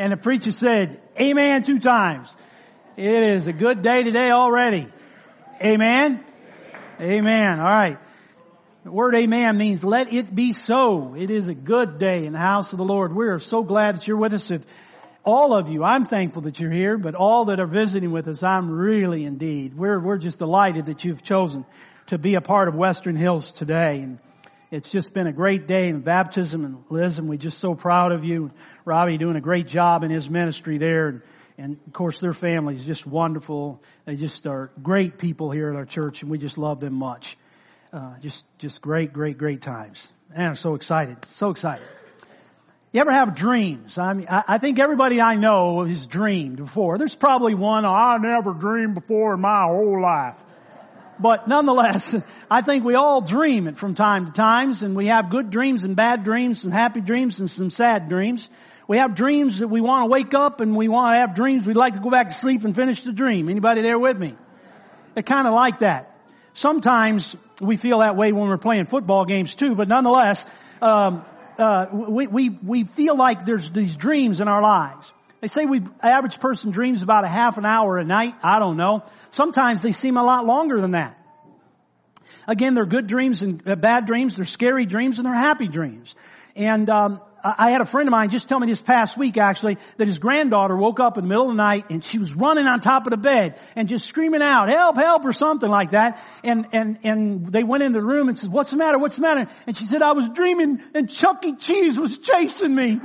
And the preacher said, Amen two times. It is a good day today already. Amen? Amen. All right. The word amen means let it be so. It is a good day in the house of the Lord. We are so glad that you're with us. If all of you, I'm thankful that you're here, but all that are visiting with us, I'm really indeed. We're, we're just delighted that you've chosen to be a part of Western Hills today. And it's just been a great day in baptism and Liz, and we're just so proud of you. Robbie doing a great job in his ministry there. And, and of course their family is just wonderful. They just are great people here at our church and we just love them much. Uh, just, just great, great, great times. And I'm so excited, so excited. You ever have dreams? I mean, I, I think everybody I know has dreamed before. There's probably one I never dreamed before in my whole life. But nonetheless, I think we all dream it from time to times and we have good dreams and bad dreams, some happy dreams and some sad dreams. We have dreams that we want to wake up and we want to have dreams we'd like to go back to sleep and finish the dream. Anybody there with me? It kind of like that. Sometimes we feel that way when we're playing football games too, but nonetheless, um, uh, we, we, we feel like there's these dreams in our lives. They say we, average person dreams about a half an hour a night. I don't know. Sometimes they seem a lot longer than that. Again, they're good dreams and uh, bad dreams. They're scary dreams and they're happy dreams. And um, I had a friend of mine just tell me this past week actually that his granddaughter woke up in the middle of the night and she was running on top of the bed and just screaming out, help, help or something like that. And, and, and they went into the room and said, what's the matter? What's the matter? And she said, I was dreaming and Chuck E. Cheese was chasing me.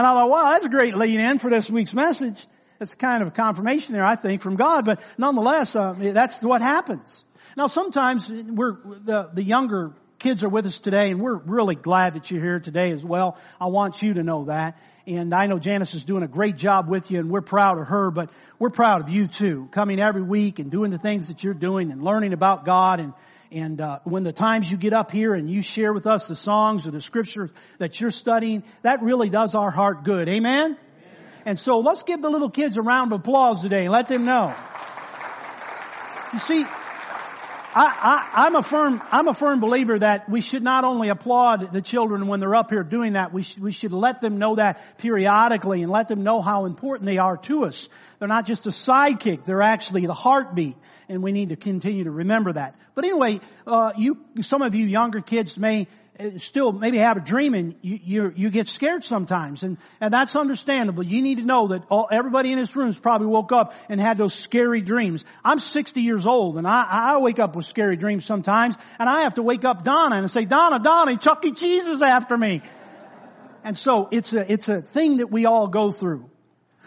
And I thought, wow, that's a great lead in for this week's message. It's kind of a confirmation there, I think, from God, but nonetheless, uh, that's what happens. Now sometimes we're, the, the younger kids are with us today and we're really glad that you're here today as well. I want you to know that. And I know Janice is doing a great job with you and we're proud of her, but we're proud of you too, coming every week and doing the things that you're doing and learning about God and and uh, when the times you get up here and you share with us the songs or the scriptures that you're studying, that really does our heart good. Amen? Amen. And so let's give the little kids a round of applause today and let them know. You see, I, am a firm, I'm a firm believer that we should not only applaud the children when they're up here doing that, we should, we should let them know that periodically and let them know how important they are to us. They're not just a sidekick, they're actually the heartbeat, and we need to continue to remember that. But anyway, uh, you, some of you younger kids may still maybe have a dream and you, you, you get scared sometimes and, and that's understandable. You need to know that all, everybody in this room probably woke up and had those scary dreams. I'm 60 years old and I, I wake up with scary dreams sometimes and I have to wake up Donna and say, Donna, Donna, Chuck E. Cheese is after me. And so it's a, it's a thing that we all go through.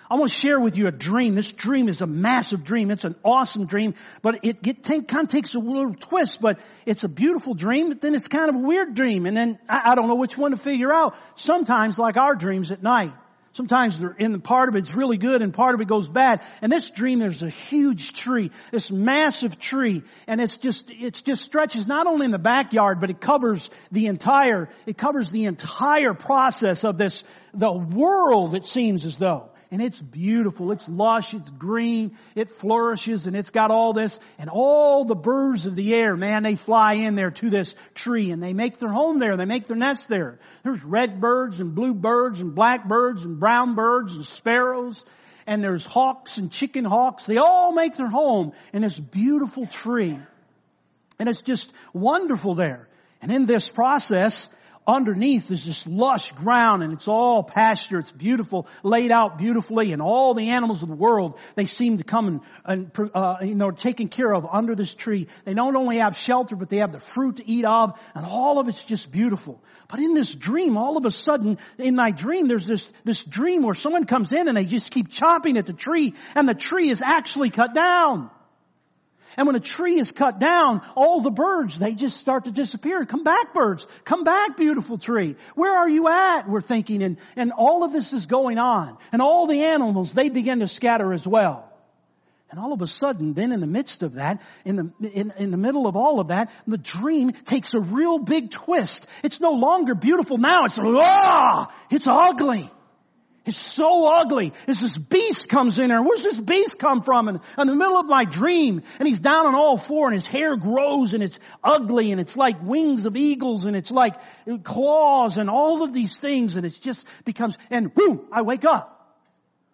I want to share with you a dream. This dream is a massive dream. It's an awesome dream, but it, it take, kind of takes a little twist, but it's a beautiful dream, but then it's kind of a weird dream. And then I, I don't know which one to figure out. Sometimes like our dreams at night. Sometimes they're in the part of it's really good and part of it goes bad. And this dream, there's a huge tree, this massive tree, and it's just, it just stretches not only in the backyard, but it covers the entire, it covers the entire process of this, the world, it seems as though and it's beautiful. It's lush. It's green. It flourishes and it's got all this and all the birds of the air, man, they fly in there to this tree and they make their home there. They make their nest there. There's red birds and blue birds and black birds and brown birds and sparrows and there's hawks and chicken hawks. They all make their home in this beautiful tree. And it's just wonderful there. And in this process, underneath is this lush ground and it's all pasture. It's beautiful, laid out beautifully and all the animals of the world, they seem to come and, and uh, you know, taken care of under this tree. They don't only have shelter, but they have the fruit to eat of and all of it's just beautiful. But in this dream, all of a sudden, in my dream, there's this, this dream where someone comes in and they just keep chopping at the tree and the tree is actually cut down. And when a tree is cut down, all the birds, they just start to disappear. Come back birds. Come back beautiful tree. Where are you at? We're thinking and, and all of this is going on. And all the animals, they begin to scatter as well. And all of a sudden, then in the midst of that, in the, in, in the middle of all of that, the dream takes a real big twist. It's no longer beautiful now. It's, ah, it's ugly. Is so ugly. As this beast comes in there, where's this beast come from? And in the middle of my dream, and he's down on all four, and his hair grows, and it's ugly, and it's like wings of eagles, and it's like claws, and all of these things, and it just becomes, and boom, I wake up.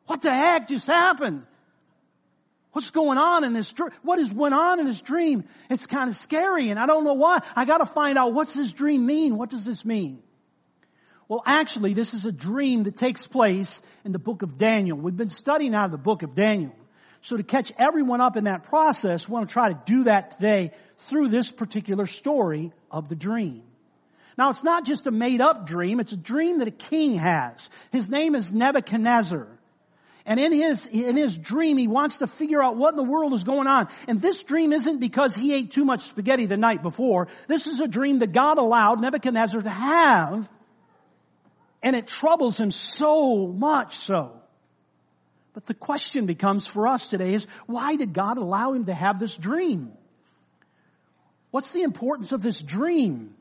What the heck just happened? What's going on in this dream? What is went on in this dream? It's kind of scary, and I don't know why. I got to find out what's this dream mean. What does this mean? Well, actually, this is a dream that takes place in the book of Daniel. We've been studying out of the book of Daniel. So to catch everyone up in that process, we want to try to do that today through this particular story of the dream. Now, it's not just a made up dream. It's a dream that a king has. His name is Nebuchadnezzar. And in his, in his dream, he wants to figure out what in the world is going on. And this dream isn't because he ate too much spaghetti the night before. This is a dream that God allowed Nebuchadnezzar to have and it troubles him so much so. But the question becomes for us today is, why did God allow him to have this dream? What's the importance of this dream?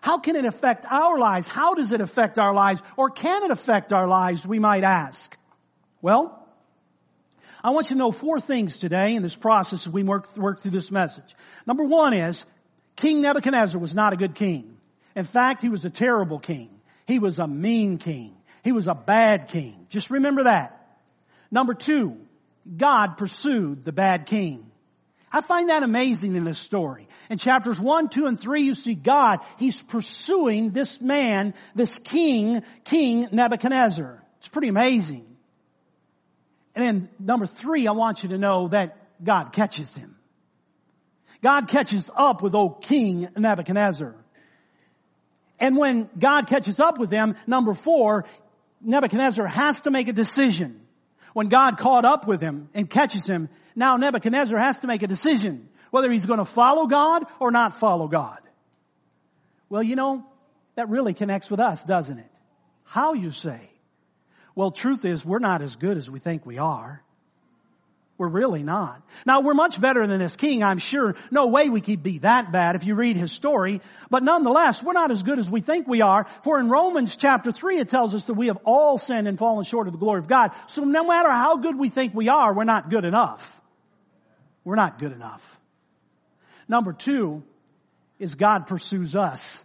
How can it affect our lives? How does it affect our lives? Or can it affect our lives, we might ask? Well, I want you to know four things today in this process as we work, work through this message. Number one is, King Nebuchadnezzar was not a good king. In fact, he was a terrible king. He was a mean king. He was a bad king. Just remember that. Number two, God pursued the bad king. I find that amazing in this story. In chapters 1, 2, and 3, you see God, He's pursuing this man, this king, King Nebuchadnezzar. It's pretty amazing. And then number three, I want you to know that God catches him. God catches up with old King Nebuchadnezzar. And when God catches up with them, number four, Nebuchadnezzar has to make a decision. When God caught up with him and catches him, now Nebuchadnezzar has to make a decision whether he's going to follow God or not follow God. Well, you know, that really connects with us, doesn't it? How you say. Well, truth is we're not as good as we think we are. We're really not. Now we're much better than this king, I'm sure. No way we could be that bad if you read his story. But nonetheless, we're not as good as we think we are. For in Romans chapter 3 it tells us that we have all sinned and fallen short of the glory of God. So no matter how good we think we are, we're not good enough. We're not good enough. Number two is God pursues us.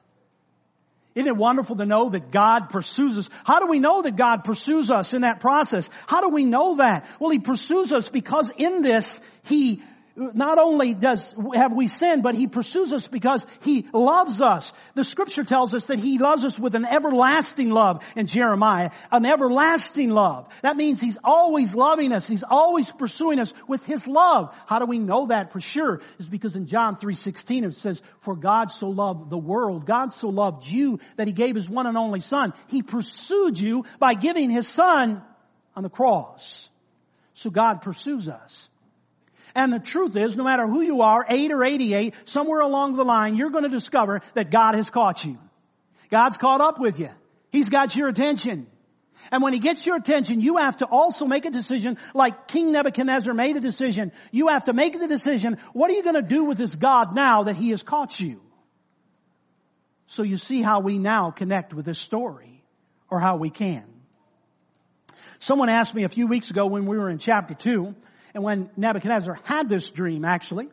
Isn't it wonderful to know that God pursues us? How do we know that God pursues us in that process? How do we know that? Well, He pursues us because in this, He not only does have we sinned, but he pursues us because he loves us. The scripture tells us that he loves us with an everlasting love in Jeremiah, an everlasting love. That means he's always loving us. He's always pursuing us with his love. How do we know that for sure? Is because in John 3:16 it says, "For God so loved the world, God so loved you that he gave his one and only son. He pursued you by giving his son on the cross." So God pursues us. And the truth is, no matter who you are, 8 or 88, somewhere along the line, you're going to discover that God has caught you. God's caught up with you. He's got your attention. And when he gets your attention, you have to also make a decision like King Nebuchadnezzar made a decision. You have to make the decision, what are you going to do with this God now that he has caught you? So you see how we now connect with this story, or how we can. Someone asked me a few weeks ago when we were in chapter 2, and when Nebuchadnezzar had this dream, actually,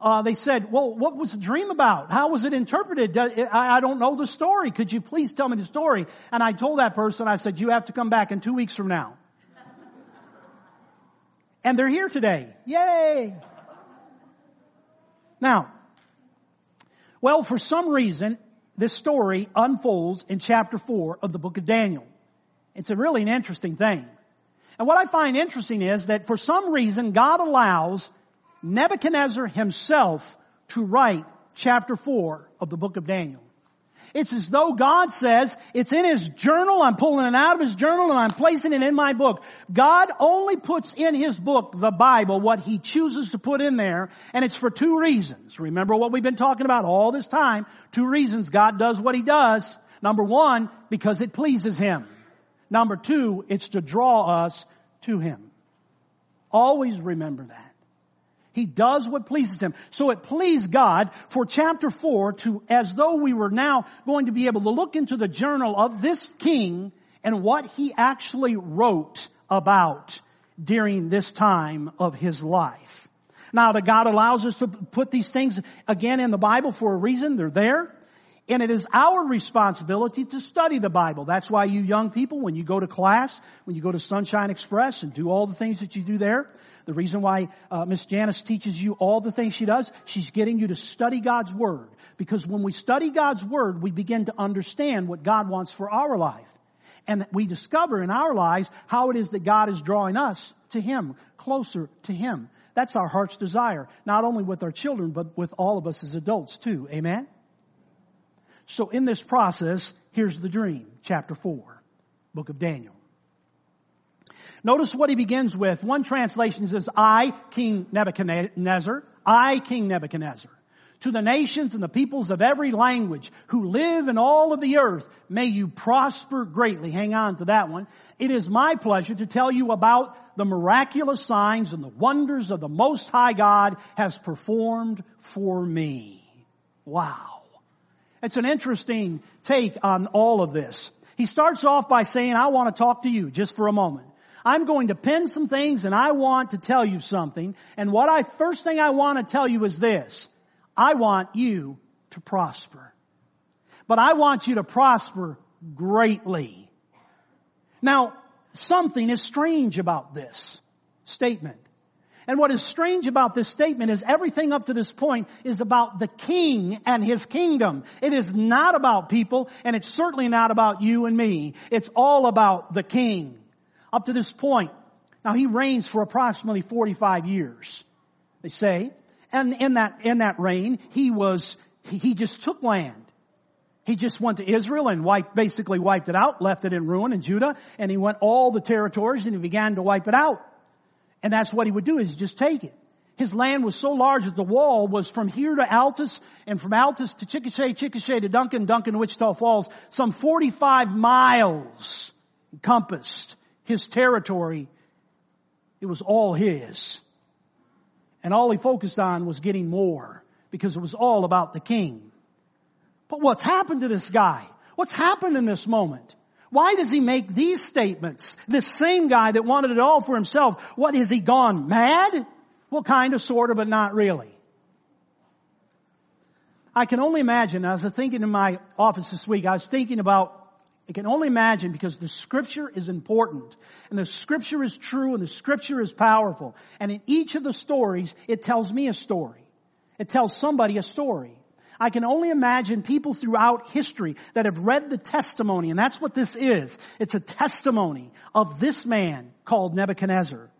uh, they said, well, what was the dream about? How was it interpreted? I don't know the story. Could you please tell me the story? And I told that person, I said, you have to come back in two weeks from now. and they're here today. Yay! Now, well, for some reason, this story unfolds in chapter four of the book of Daniel. It's a really an interesting thing. And what I find interesting is that for some reason God allows Nebuchadnezzar himself to write chapter 4 of the book of Daniel. It's as though God says, it's in his journal, I'm pulling it out of his journal and I'm placing it in my book. God only puts in his book, the Bible, what he chooses to put in there, and it's for two reasons. Remember what we've been talking about all this time? Two reasons God does what he does. Number one, because it pleases him. Number two, it's to draw us to Him. Always remember that. He does what pleases Him. So it pleased God for chapter 4 to, as though we were now going to be able to look into the journal of this king and what he actually wrote about during this time of his life. Now that God allows us to put these things again in the Bible for a reason, they're there. And it is our responsibility to study the Bible. That's why you young people, when you go to class, when you go to Sunshine Express and do all the things that you do there, the reason why uh, Miss Janice teaches you all the things she does, she's getting you to study God's Word. Because when we study God's Word, we begin to understand what God wants for our life. And we discover in our lives how it is that God is drawing us to Him, closer to Him. That's our heart's desire, not only with our children, but with all of us as adults too. Amen? So in this process, here's the dream, chapter 4, book of Daniel. Notice what he begins with. One translation says, I, King Nebuchadnezzar, I, King Nebuchadnezzar to the nations and the peoples of every language who live in all of the earth. May you prosper greatly. Hang on to that one. It is my pleasure to tell you about the miraculous signs and the wonders of the Most High God has performed for me. Wow. It's an interesting take on all of this. He starts off by saying, I want to talk to you just for a moment. I'm going to pin some things and I want to tell you something. And what I, first thing I want to tell you is this. I want you to prosper. But I want you to prosper greatly. Now, something is strange about this statement. And what is strange about this statement is everything up to this point is about the king and his kingdom. It is not about people and it's certainly not about you and me. It's all about the king. Up to this point. Now he reigns for approximately 45 years. They say. And in that, in that reign, he was, he just took land. He just went to Israel and wiped, basically wiped it out, left it in ruin in Judah, and he went all the territories and he began to wipe it out. And that's what he would do is just take it. His land was so large that the wall was from here to Altus and from Altus to Chickasha, Chickasha to Duncan, Duncan to Wichita Falls, some 45 miles encompassed his territory. It was all his. And all he focused on was getting more because it was all about the king. But what's happened to this guy? What's happened in this moment? Why does he make these statements? This same guy that wanted it all for himself, what has he gone mad? Well, kind of, sort of, but not really. I can only imagine, as I was thinking in my office this week, I was thinking about I can only imagine because the scripture is important and the scripture is true and the scripture is powerful. And in each of the stories, it tells me a story. It tells somebody a story. I can only imagine people throughout history that have read the testimony, and that's what this is. It's a testimony of this man called Nebuchadnezzar.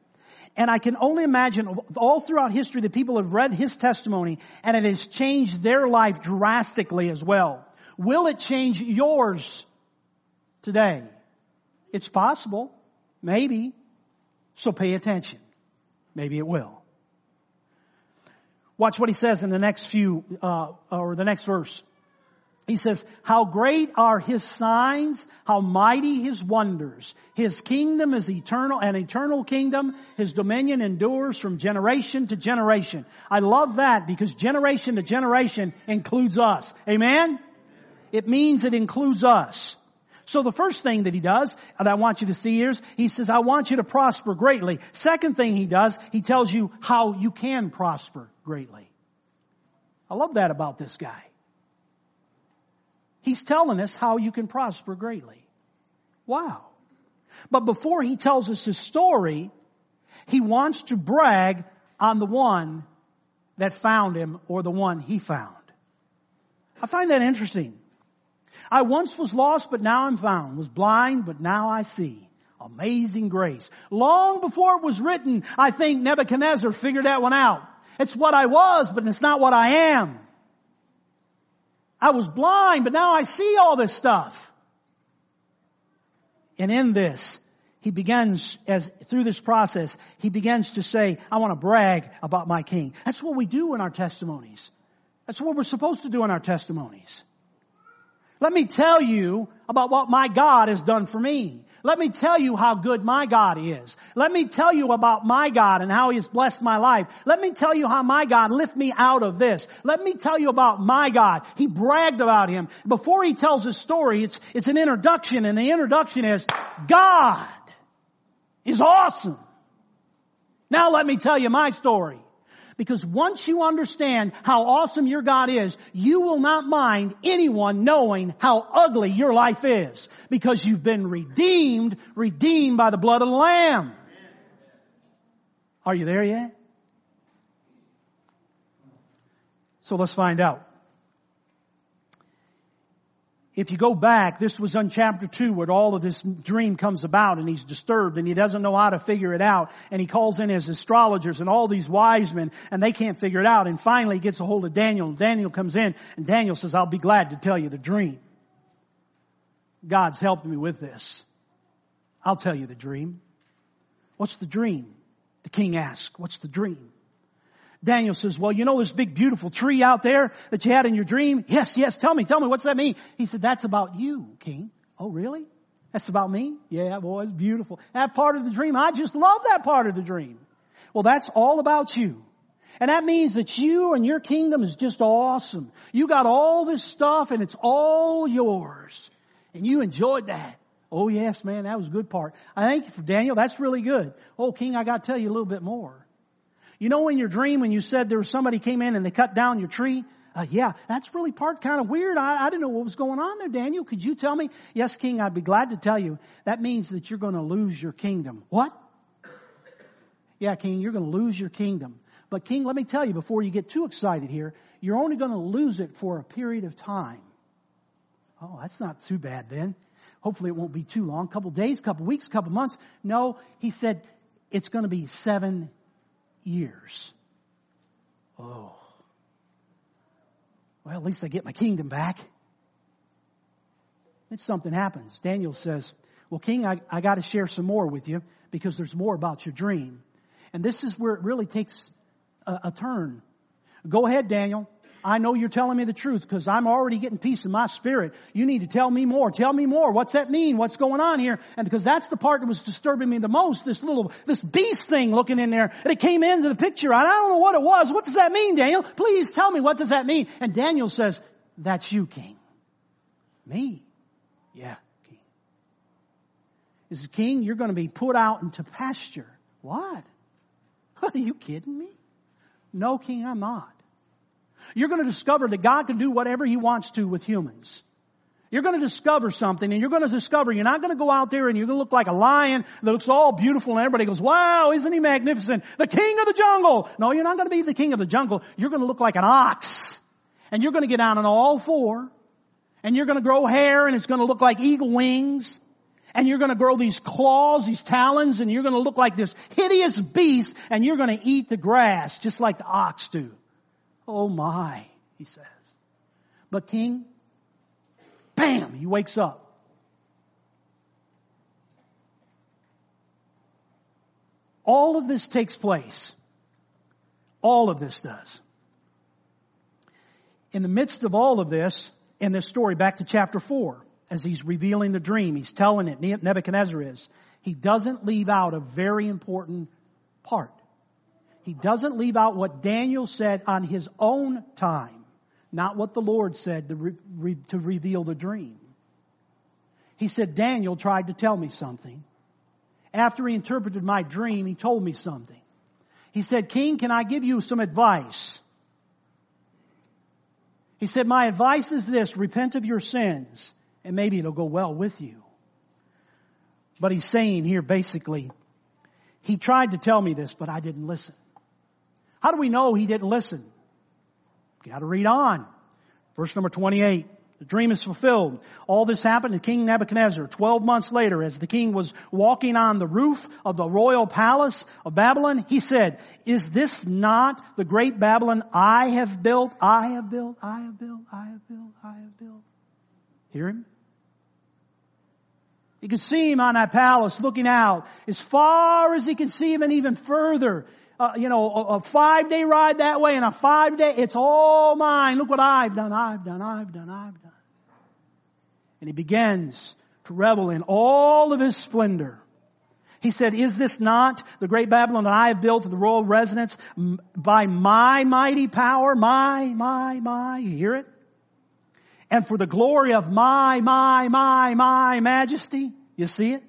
And I can only imagine all throughout history that people have read his testimony and it has changed their life drastically as well. Will it change yours today. It's possible. Maybe. So pay attention. Maybe it will. Watch what he says in the next few, uh, or the next verse. He says, how great are his signs, how mighty his wonders. His kingdom is eternal, an eternal kingdom. His dominion endures from generation to generation. I love that because generation to generation includes us. Amen? It means it includes us. So the first thing that he does, and I want you to see here, is he says, I want you to prosper greatly. Second thing he does, he tells you how you can prosper greatly. I love that about this guy. He's telling us how you can prosper greatly. Wow. But before he tells us his story, he wants to brag on the one that found him or the one he found. I find that interesting. I once was lost, but now I'm found. Was blind, but now I see. Amazing grace. Long before it was written, I think Nebuchadnezzar figured that one out. It's what I was, but it's not what I am. I was blind, but now I see all this stuff. And in this, he begins as through this process, he begins to say, I want to brag about my king. That's what we do in our testimonies. That's what we're supposed to do in our testimonies. Let me tell you about what my God has done for me. Let me tell you how good my God is. Let me tell you about my God and how He has blessed my life. Let me tell you how my God lifted me out of this. Let me tell you about my God. He bragged about Him. Before He tells His story, it's, it's an introduction and the introduction is, God is awesome. Now let me tell you my story. Because once you understand how awesome your God is, you will not mind anyone knowing how ugly your life is. Because you've been redeemed, redeemed by the blood of the Lamb. Are you there yet? So let's find out. If you go back, this was in chapter 2 where all of this dream comes about and he's disturbed and he doesn't know how to figure it out and he calls in his astrologers and all these wise men and they can't figure it out and finally he gets a hold of Daniel and Daniel comes in and Daniel says, I'll be glad to tell you the dream. God's helped me with this. I'll tell you the dream. What's the dream? The king asks, what's the dream? Daniel says, well, you know this big beautiful tree out there that you had in your dream? Yes, yes, tell me, tell me, what's that mean? He said, that's about you, king. Oh, really? That's about me? Yeah, boy, it's beautiful. That part of the dream, I just love that part of the dream. Well, that's all about you. And that means that you and your kingdom is just awesome. You got all this stuff and it's all yours. And you enjoyed that. Oh yes, man, that was a good part. I thank you for Daniel. That's really good. Oh, King, I got to tell you a little bit more. You know in your dream when you said there was somebody came in and they cut down your tree? Uh, yeah, that's really part kind of weird. I, I didn't know what was going on there, Daniel. Could you tell me? Yes, King, I'd be glad to tell you. That means that you're going to lose your kingdom. What? Yeah, King, you're going to lose your kingdom. But King, let me tell you before you get too excited here, you're only going to lose it for a period of time. Oh, that's not too bad then. Hopefully it won't be too long. Couple days, couple weeks, couple months. No, he said it's going to be seven years. Oh. Well, at least I get my kingdom back. Then something happens. Daniel says, well, King, I, I got to share some more with you because there's more about your dream. And this is where it really takes a, a turn. Go ahead, Daniel. I know you're telling me the truth because I'm already getting peace in my spirit. You need to tell me more. Tell me more. What's that mean? What's going on here? And because that's the part that was disturbing me the most, this little, this beast thing looking in there, and it came into the picture. And I don't know what it was. What does that mean, Daniel? Please tell me what does that mean? And Daniel says, that's you, King. Me? Yeah, King. Is King, you're going to be put out into pasture. What? Are you kidding me? No, King, I'm not. You're going to discover that God can do whatever He wants to with humans. You're going to discover something and you're going to discover you're not going to go out there and you're going to look like a lion that looks all beautiful and everybody goes, wow, isn't he magnificent? The king of the jungle. No, you're not going to be the king of the jungle. You're going to look like an ox and you're going to get down on all four and you're going to grow hair and it's going to look like eagle wings and you're going to grow these claws, these talons and you're going to look like this hideous beast and you're going to eat the grass just like the ox do. Oh my, he says. But king, bam, he wakes up. All of this takes place. All of this does. In the midst of all of this, in this story, back to chapter 4, as he's revealing the dream, he's telling it, Nebuchadnezzar is, he doesn't leave out a very important part. He doesn't leave out what Daniel said on his own time, not what the Lord said to, re- to reveal the dream. He said, Daniel tried to tell me something. After he interpreted my dream, he told me something. He said, King, can I give you some advice? He said, my advice is this, repent of your sins, and maybe it'll go well with you. But he's saying here basically, he tried to tell me this, but I didn't listen. How do we know he didn't listen? Got to read on. Verse number 28. The dream is fulfilled. All this happened to King Nebuchadnezzar 12 months later as the king was walking on the roof of the royal palace of Babylon. He said, is this not the great Babylon I have built? I have built, I have built, I have built, I have built. Hear him? You can see him on that palace looking out as far as he can see him and even further uh, you know, a, a five day ride that way and a five day, it's all mine. Look what I've done, I've done, I've done, I've done. And he begins to revel in all of his splendor. He said, is this not the great Babylon that I have built the royal residence by my mighty power? My, my, my. You hear it? And for the glory of my, my, my, my majesty. You see it?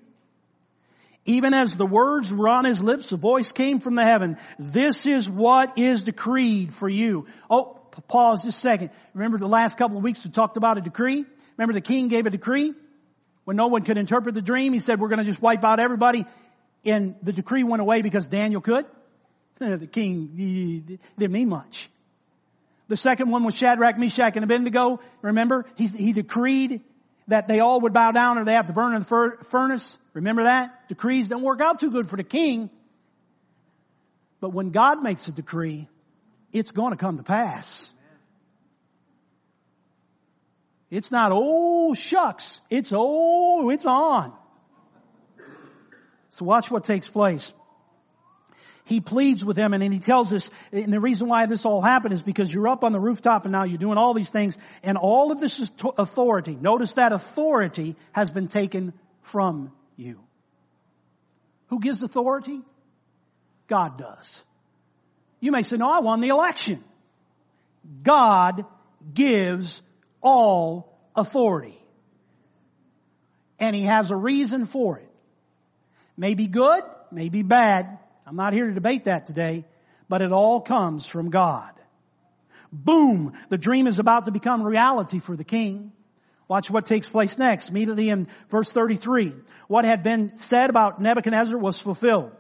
Even as the words were on his lips, a voice came from the heaven. This is what is decreed for you. Oh, pause just a second. Remember the last couple of weeks we talked about a decree? Remember the king gave a decree? When no one could interpret the dream, he said, we're going to just wipe out everybody. And the decree went away because Daniel could. The king didn't mean much. The second one was Shadrach, Meshach, and Abednego. Remember, he, he decreed that they all would bow down or they have to burn in the furnace. Remember that? Decrees don't work out too good for the king. But when God makes a decree, it's going to come to pass. It's not, oh shucks. It's, oh, it's on. So watch what takes place. He pleads with them and then he tells us, and the reason why this all happened is because you're up on the rooftop and now you're doing all these things and all of this authority. Notice that authority has been taken from you. Who gives authority? God does. You may say, no, I won the election. God gives all authority. And He has a reason for it. May be good, may be bad. I'm not here to debate that today, but it all comes from God. Boom! The dream is about to become reality for the king. Watch what takes place next. Immediately in verse 33. What had been said about Nebuchadnezzar was fulfilled.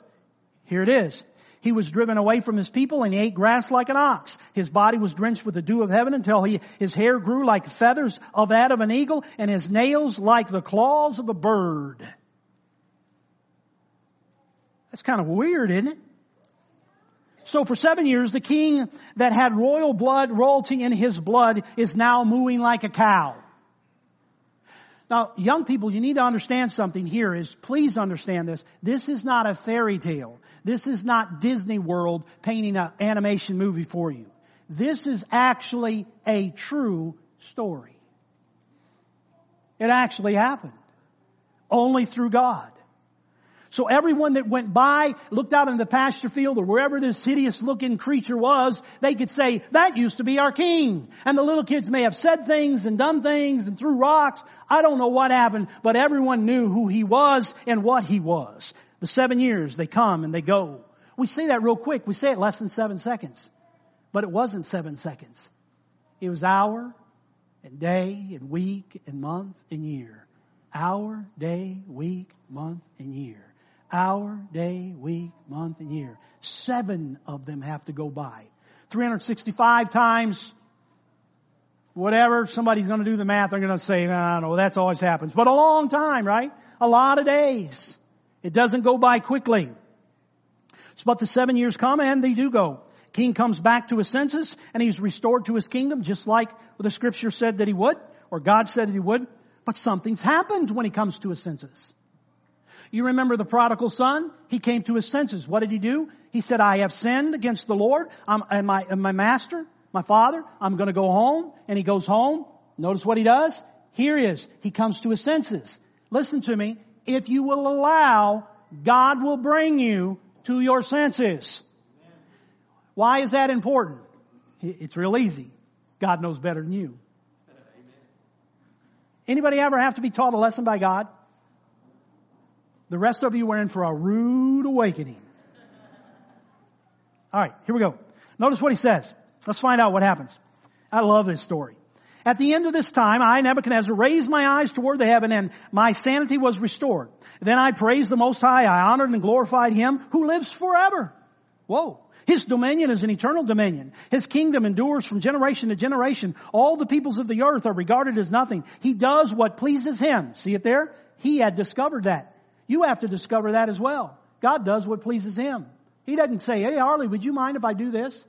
Here it is. He was driven away from his people and he ate grass like an ox. His body was drenched with the dew of heaven until he, his hair grew like feathers of that of an eagle and his nails like the claws of a bird. That's kind of weird, isn't it? So for seven years, the king that had royal blood, royalty in his blood is now mooing like a cow. Now, young people, you need to understand something here is, please understand this. This is not a fairy tale. This is not Disney World painting an animation movie for you. This is actually a true story. It actually happened. Only through God. So everyone that went by, looked out in the pasture field or wherever this hideous looking creature was, they could say, that used to be our king. And the little kids may have said things and done things and threw rocks. I don't know what happened, but everyone knew who he was and what he was. The seven years, they come and they go. We say that real quick. We say it less than seven seconds. But it wasn't seven seconds. It was hour and day and week and month and year. Hour, day, week, month, and year hour, day, week, month, and year. Seven of them have to go by. 365 times whatever, somebody's to do the math, they're to say, I don't know, that's always happens. But a long time, right? A lot of days. It doesn't go by quickly. So, but the seven years come and they do go. King comes back to his senses and he's restored to his kingdom just like the scripture said that he would, or God said that he would. But something's happened when he comes to his senses. You remember the prodigal son? He came to his senses. What did he do? He said, I have sinned against the Lord I'm, and, my, and my master, my father. I'm going to go home. And he goes home. Notice what he does. Here he is. He comes to his senses. Listen to me. If you will allow, God will bring you to your senses. Why is that important? It's real easy. God knows better than you. Anybody ever have to be taught a lesson by God? The rest of you are in for a rude awakening. All right, here we go. Notice what he says. Let's find out what happens. I love this story. At the end of this time, I, Nebuchadnezzar, raised my eyes toward the heaven and my sanity was restored. Then I praised the Most High. I honored and glorified Him who lives forever. Whoa. His dominion is an eternal dominion. His kingdom endures from generation to generation. All the peoples of the earth are regarded as nothing. He does what pleases Him. See it there? He had discovered that. You have to discover that as well. God does what pleases Him. He doesn't say, hey Harley, would you mind if I do this?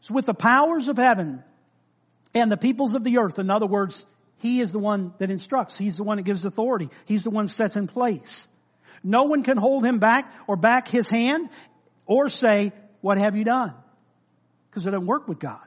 It's with the powers of heaven and the peoples of the earth, in other words, He is the one that instructs. He's the one that gives authority. He's the one that sets in place. No one can hold Him back or back His hand or say, what have you done? Because it doesn't work with God.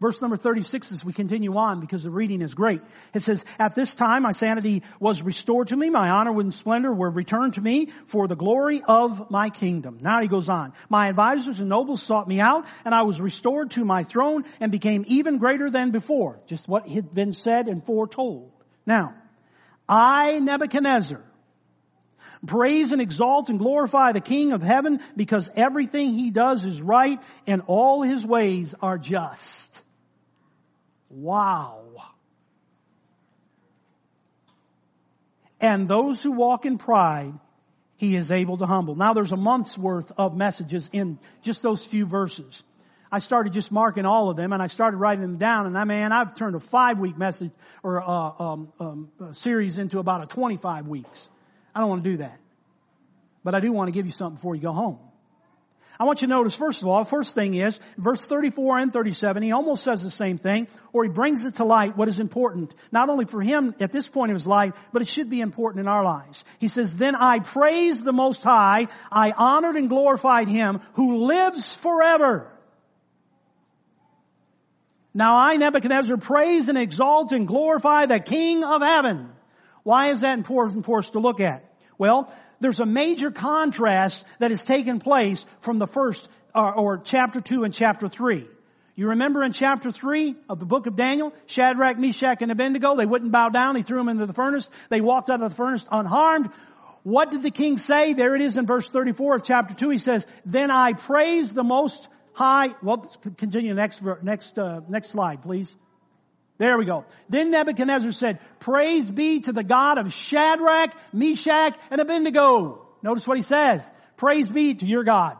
Verse number 36 as we continue on because the reading is great. It says, At this time my sanity was restored to me, my honor and splendor were returned to me for the glory of my kingdom. Now he goes on. My advisors and nobles sought me out and I was restored to my throne and became even greater than before. Just what had been said and foretold. Now, I, Nebuchadnezzar, praise and exalt and glorify the King of heaven because everything he does is right and all his ways are just. Wow. And those who walk in pride, he is able to humble. Now there's a month's worth of messages in just those few verses. I started just marking all of them and I started writing them down and I man, I've turned a five week message or a, um, um, series into about a 25 weeks. I don't want to do that. But I do want to give you something before you go home. I want you to notice, first of all, first thing is, verse 34 and 37, he almost says the same thing, or he brings it to light what is important, not only for him at this point of his life, but it should be important in our lives. He says, then I praised the Most High, I honored and glorified him who lives forever. Now I, Nebuchadnezzar, praise and exalt and glorify the King of heaven. Why is that important for us to look at? Well, there's a major contrast that has taken place from the first, or, or chapter 2 and chapter 3. You remember in chapter 3 of the book of Daniel, Shadrach, Meshach, and Abednego, they wouldn't bow down, he threw them into the furnace, they walked out of the furnace unharmed. What did the king say? There it is in verse 34 of chapter 2, he says, Then I praise the most high, well, continue next, next, uh, next slide, please. There we go. Then Nebuchadnezzar said, praise be to the God of Shadrach, Meshach, and Abednego. Notice what he says. Praise be to your God.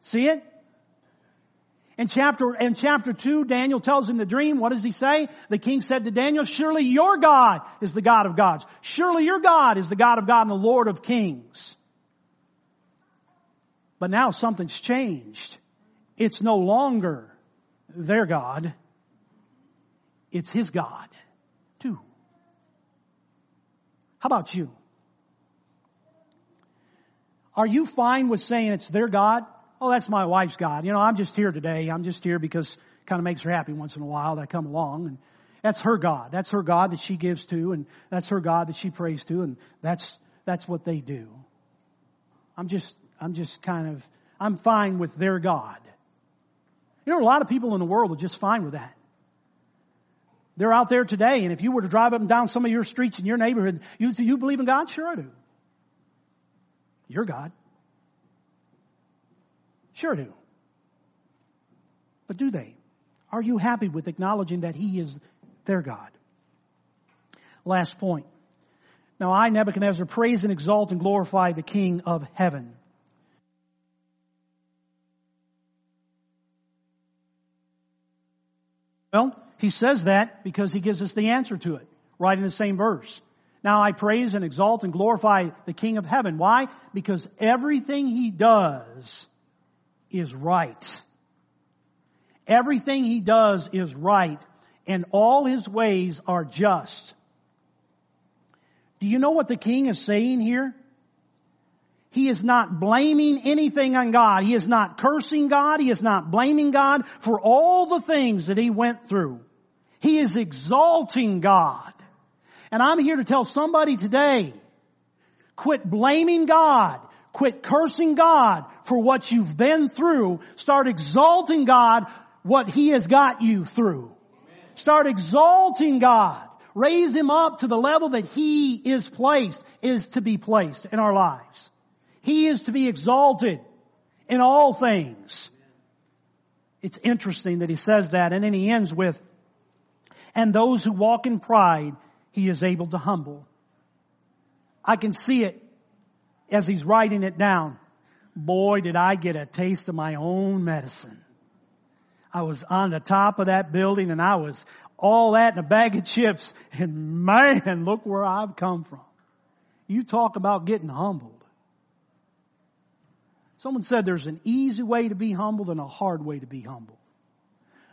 See it? In chapter, in chapter 2, Daniel tells him the dream. What does he say? The king said to Daniel, surely your God is the God of gods. Surely your God is the God of God and the Lord of kings. But now something's changed. It's no longer their God. It's His God, too. How about you? Are you fine with saying it's their God? Oh, that's my wife's God. You know, I'm just here today. I'm just here because it kind of makes her happy once in a while that I come along and that's her God. That's her God that she gives to and that's her God that she prays to and that's, that's what they do. I'm just, I'm just kind of, I'm fine with their God. You know, a lot of people in the world are just fine with that. They're out there today, and if you were to drive up and down some of your streets in your neighborhood, you say, you believe in God? Sure I do. Your God. Sure do. But do they? Are you happy with acknowledging that He is their God? Last point. Now I, Nebuchadnezzar, praise and exalt and glorify the King of heaven. Well, he says that because he gives us the answer to it, right in the same verse. Now I praise and exalt and glorify the King of heaven. Why? Because everything he does is right. Everything he does is right and all his ways are just. Do you know what the king is saying here? He is not blaming anything on God. He is not cursing God. He is not blaming God for all the things that he went through. He is exalting God. And I'm here to tell somebody today, quit blaming God. Quit cursing God for what you've been through. Start exalting God what He has got you through. Start exalting God. Raise Him up to the level that He is placed, is to be placed in our lives. He is to be exalted in all things. It's interesting that He says that and then He ends with, and those who walk in pride, he is able to humble. I can see it as he's writing it down. Boy, did I get a taste of my own medicine. I was on the top of that building and I was all that in a bag of chips and man, look where I've come from. You talk about getting humbled. Someone said there's an easy way to be humbled and a hard way to be humbled.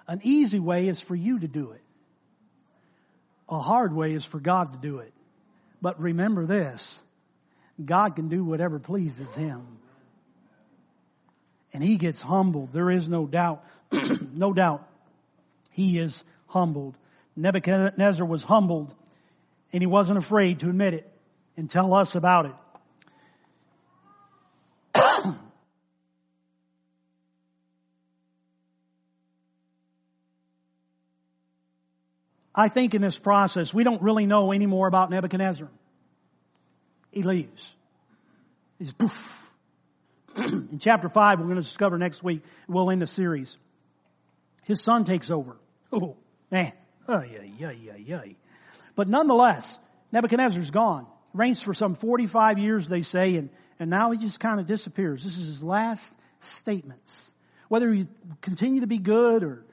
An easy way is for you to do it. A hard way is for God to do it. But remember this, God can do whatever pleases Him. And He gets humbled. There is no doubt, no doubt He is humbled. Nebuchadnezzar was humbled and he wasn't afraid to admit it and tell us about it. I think in this process, we don't really know any more about Nebuchadnezzar. He leaves. He's poof. in chapter 5, we're going to discover next week, we'll end the series. His son takes over. Oh, man. Oh, yeah, yeah, yeah, yeah. But nonetheless, Nebuchadnezzar's gone. Reigns for some 45 years, they say, and, and now he just kind of disappears. This is his last statements. Whether he continue to be good or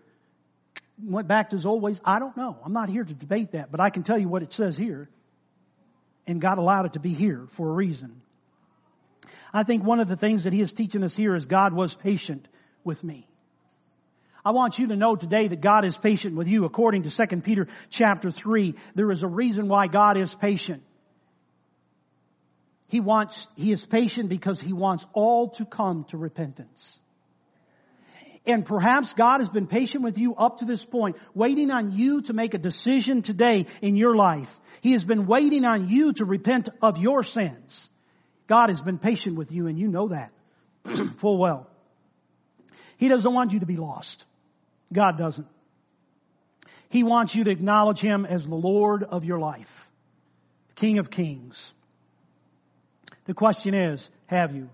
went back to his old ways, I don't know. I'm not here to debate that, but I can tell you what it says here. And God allowed it to be here for a reason. I think one of the things that he is teaching us here is God was patient with me. I want you to know today that God is patient with you. According to 2 Peter chapter 3, there is a reason why God is patient. He wants, he is patient because he wants all to come to repentance. And perhaps God has been patient with you up to this point, waiting on you to make a decision today in your life. He has been waiting on you to repent of your sins. God has been patient with you and you know that full well. He doesn't want you to be lost. God doesn't. He wants you to acknowledge Him as the Lord of your life, King of Kings. The question is, have you?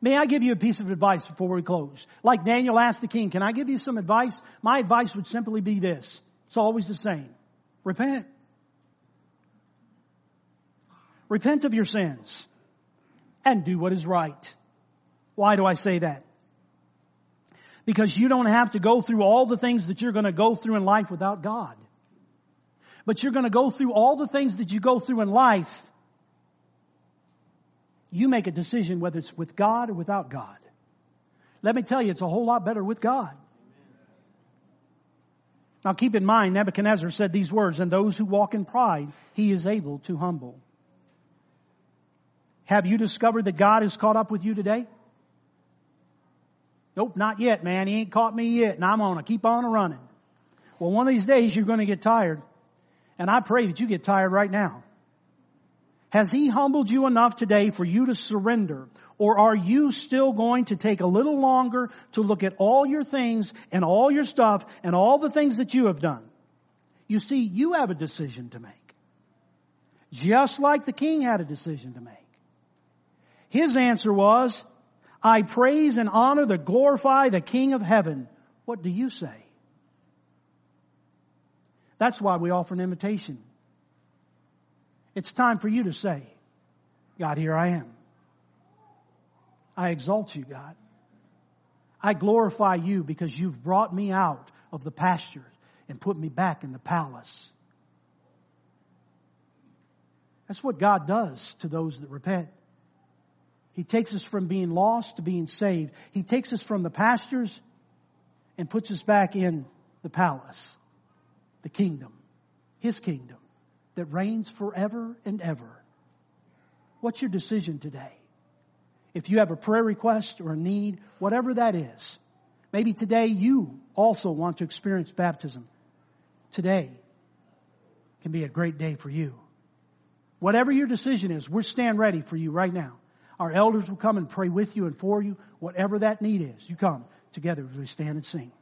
May I give you a piece of advice before we close? Like Daniel asked the king, can I give you some advice? My advice would simply be this. It's always the same. Repent. Repent of your sins and do what is right. Why do I say that? Because you don't have to go through all the things that you're going to go through in life without God. But you're going to go through all the things that you go through in life. You make a decision whether it's with God or without God. Let me tell you, it's a whole lot better with God. Now keep in mind, Nebuchadnezzar said these words, and those who walk in pride, he is able to humble. Have you discovered that God is caught up with you today? Nope, not yet, man. He ain't caught me yet, and I'm gonna keep on running. Well, one of these days you're gonna get tired. And I pray that you get tired right now. Has He humbled you enough today for you to surrender? Or are you still going to take a little longer to look at all your things and all your stuff and all the things that you have done? You see, you have a decision to make. Just like the king had a decision to make. His answer was, I praise and honor the glorify the King of heaven. What do you say? That's why we offer an invitation. It's time for you to say, God, here I am. I exalt you, God. I glorify you because you've brought me out of the pasture and put me back in the palace. That's what God does to those that repent. He takes us from being lost to being saved. He takes us from the pastures and puts us back in the palace, the kingdom, His kingdom that reigns forever and ever. What's your decision today? If you have a prayer request or a need, whatever that is, maybe today you also want to experience baptism. Today can be a great day for you. Whatever your decision is, we're stand ready for you right now. Our elders will come and pray with you and for you. Whatever that need is, you come together as we stand and sing.